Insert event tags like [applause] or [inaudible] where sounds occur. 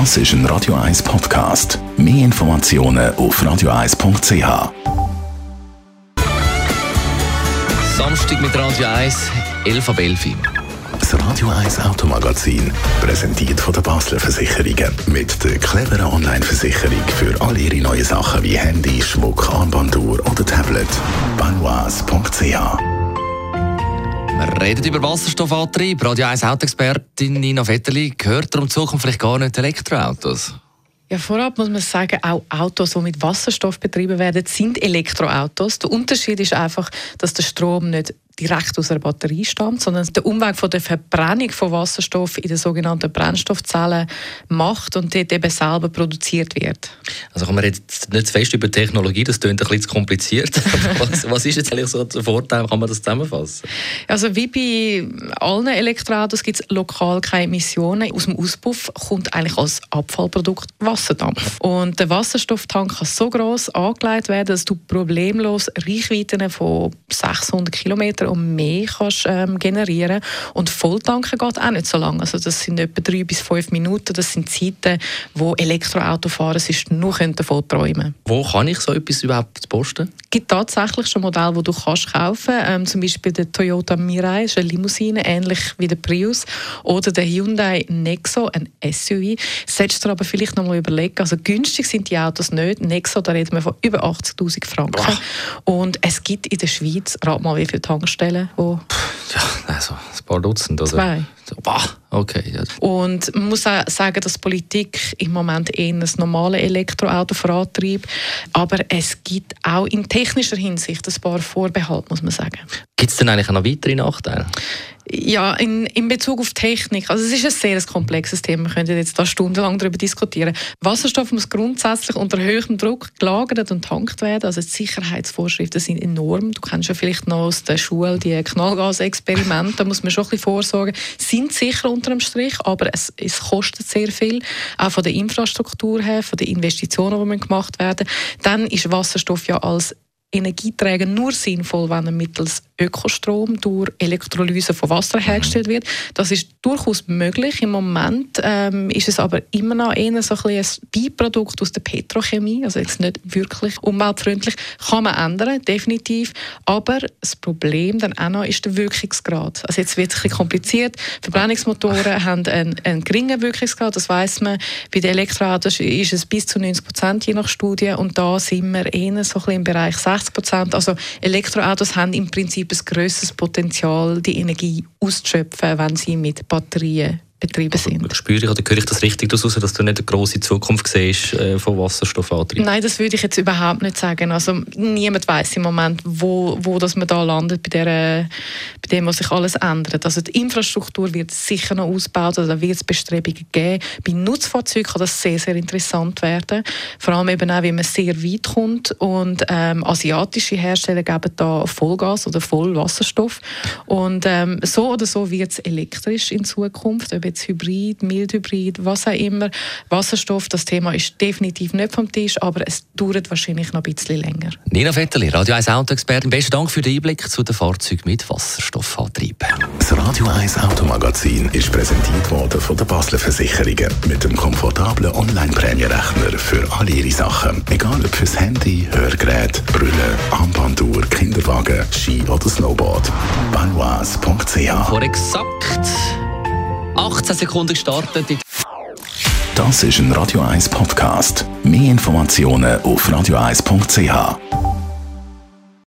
Das ist ein Radio 1 Podcast. Mehr Informationen auf radio1.ch. Samstag mit Radio 1, 11 ab 11 Uhr. Das Radio 1 Automagazin, präsentiert von der Basler Versicherungen. Mit der cleveren Online-Versicherung für all Ihre neuen Sachen wie Handy, Schmuck, Armbanduhr oder Tablet. Banois.ch Wir reden über Wasserstoffantrieb. Radio 1 Autoexpertin Nina Vetterli gehört darum Zukunft vielleicht gar nicht Elektroautos. Ja, vorab muss man sagen, auch Autos, die mit Wasserstoff betrieben werden, sind Elektroautos. Der Unterschied ist einfach, dass der Strom nicht direkt aus einer Batterie stammt, sondern der Umweg von der Verbrennung von Wasserstoff in den sogenannten Brennstoffzellen macht und dort eben selber produziert wird. Also kann man jetzt nicht zu fest über Technologie, das klingt ein bisschen zu kompliziert. [laughs] was, was, ist jetzt eigentlich so der Vorteil, kann man das zusammenfassen? Also wie bei allen Elektroautos gibt es lokal keine Emissionen. Aus dem Auspuff kommt eigentlich als Abfallprodukt Wasserdampf. Und der Wasserstofftank kann so groß angelegt werden, dass du problemlos Reichweiten von 600 Kilometern Und mehr kannst, ähm, generieren Und Volltanken geht auch nicht so lange. Also das sind etwa drei bis fünf Minuten. Das sind Zeiten, wo Elektroautofahrer sich nur davon träumen Wo kann ich so etwas überhaupt posten? Es gibt tatsächlich schon Modelle, die du kannst kaufen kannst. Ähm, zum Beispiel der Toyota Mirai, ist eine Limousine, ähnlich wie der Prius. Oder der Hyundai Nexo, ein SUV. Solltest du aber vielleicht noch mal überlegen. Also günstig sind die Autos nicht. Nexo, da reden wir von über 80'000 Franken. Boah. Und es gibt in der Schweiz, rat mal, wie viele Tankstellen Tankstellen, wo ja, also ein paar Dutzend oder? Zwei. Bah, okay. Und man muss auch sagen, dass Politik im Moment eher ein normales Elektroauto vorantreibt. Aber es gibt auch in technischer Hinsicht ein paar Vorbehalte, muss man sagen. Gibt es denn eigentlich noch weitere Nachteile? Ja, in, in Bezug auf Technik. Also es ist ein sehr komplexes Thema. Wir können jetzt da stundenlang darüber diskutieren. Wasserstoff muss grundsätzlich unter höherem Druck gelagert und tankt werden. Also die Sicherheitsvorschriften sind enorm. Du kennst ja vielleicht noch aus der Schule die Knallgasexperimente. Da muss man schon ein bisschen vorsorgen. Sind sicher unter dem Strich, aber es, es kostet sehr viel. Auch von der Infrastruktur her, von den Investitionen, die gemacht werden. Dann ist Wasserstoff ja als Energieträger nur sinnvoll, wenn er mittels Ökostrom durch Elektrolyse von Wasser hergestellt wird. Das ist durchaus möglich. Im Moment ähm, ist es aber immer noch eher so ein, ein Beiprodukt aus der Petrochemie, also jetzt nicht wirklich umweltfreundlich. Kann man ändern, definitiv. Aber das Problem dann auch noch ist der Wirkungsgrad. Also jetzt wird es ein bisschen kompliziert. Verbrennungsmotoren haben einen, einen geringen Wirkungsgrad, das weiß man. Bei den Elektroautos ist es bis zu 90 Prozent je nach Studie und da sind wir eher so ein bisschen im Bereich 60 Prozent. Also Elektroautos haben im Prinzip Prinzip ein grösseres Potenzial, die Energie auszuschöpfen, wenn sie mit Batterien betrieben sind. Spüre ich oder höre ich das richtig daraus, dass du nicht eine grosse Zukunft siehst äh, von Wasserstoffantrieb? Nein, das würde ich jetzt überhaupt nicht sagen. Also niemand weiß im Moment, wo, wo dass man da landet bei, der, bei dem, was sich alles ändert. Also die Infrastruktur wird sicher noch ausgebaut, also da wird es Bestrebungen geben. Bei Nutzfahrzeugen kann das sehr, sehr interessant werden. Vor allem eben auch, wie man sehr weit kommt und ähm, asiatische Hersteller geben da Vollgas oder Vollwasserstoff und ähm, so oder so wird es elektrisch in Zukunft, ob jetzt Hybrid, Mildhybrid, was auch immer. Wasserstoff, das Thema ist definitiv nicht vom Tisch, aber es dauert wahrscheinlich noch ein bisschen länger. Nina Vetterli, Radio 1 Autoexpertin, besten Dank für den Einblick zu den Fahrzeugen mit Wasserstoffantrieb. Das Radio 1 Automagazin ist präsentiert worden von der Basler Versicherungen mit dem komfortablen Online-Prämierechner für alle Ihre Sachen. Egal ob fürs Handy, Hörgerät, Brille, Armbanduhr, Kinderwagen, Ski oder Snowboard. Banois.ch Vor exakt 18 Sekunden gestartet. Das ist ein Radio 1 Podcast. Mehr Informationen auf radio1.ch.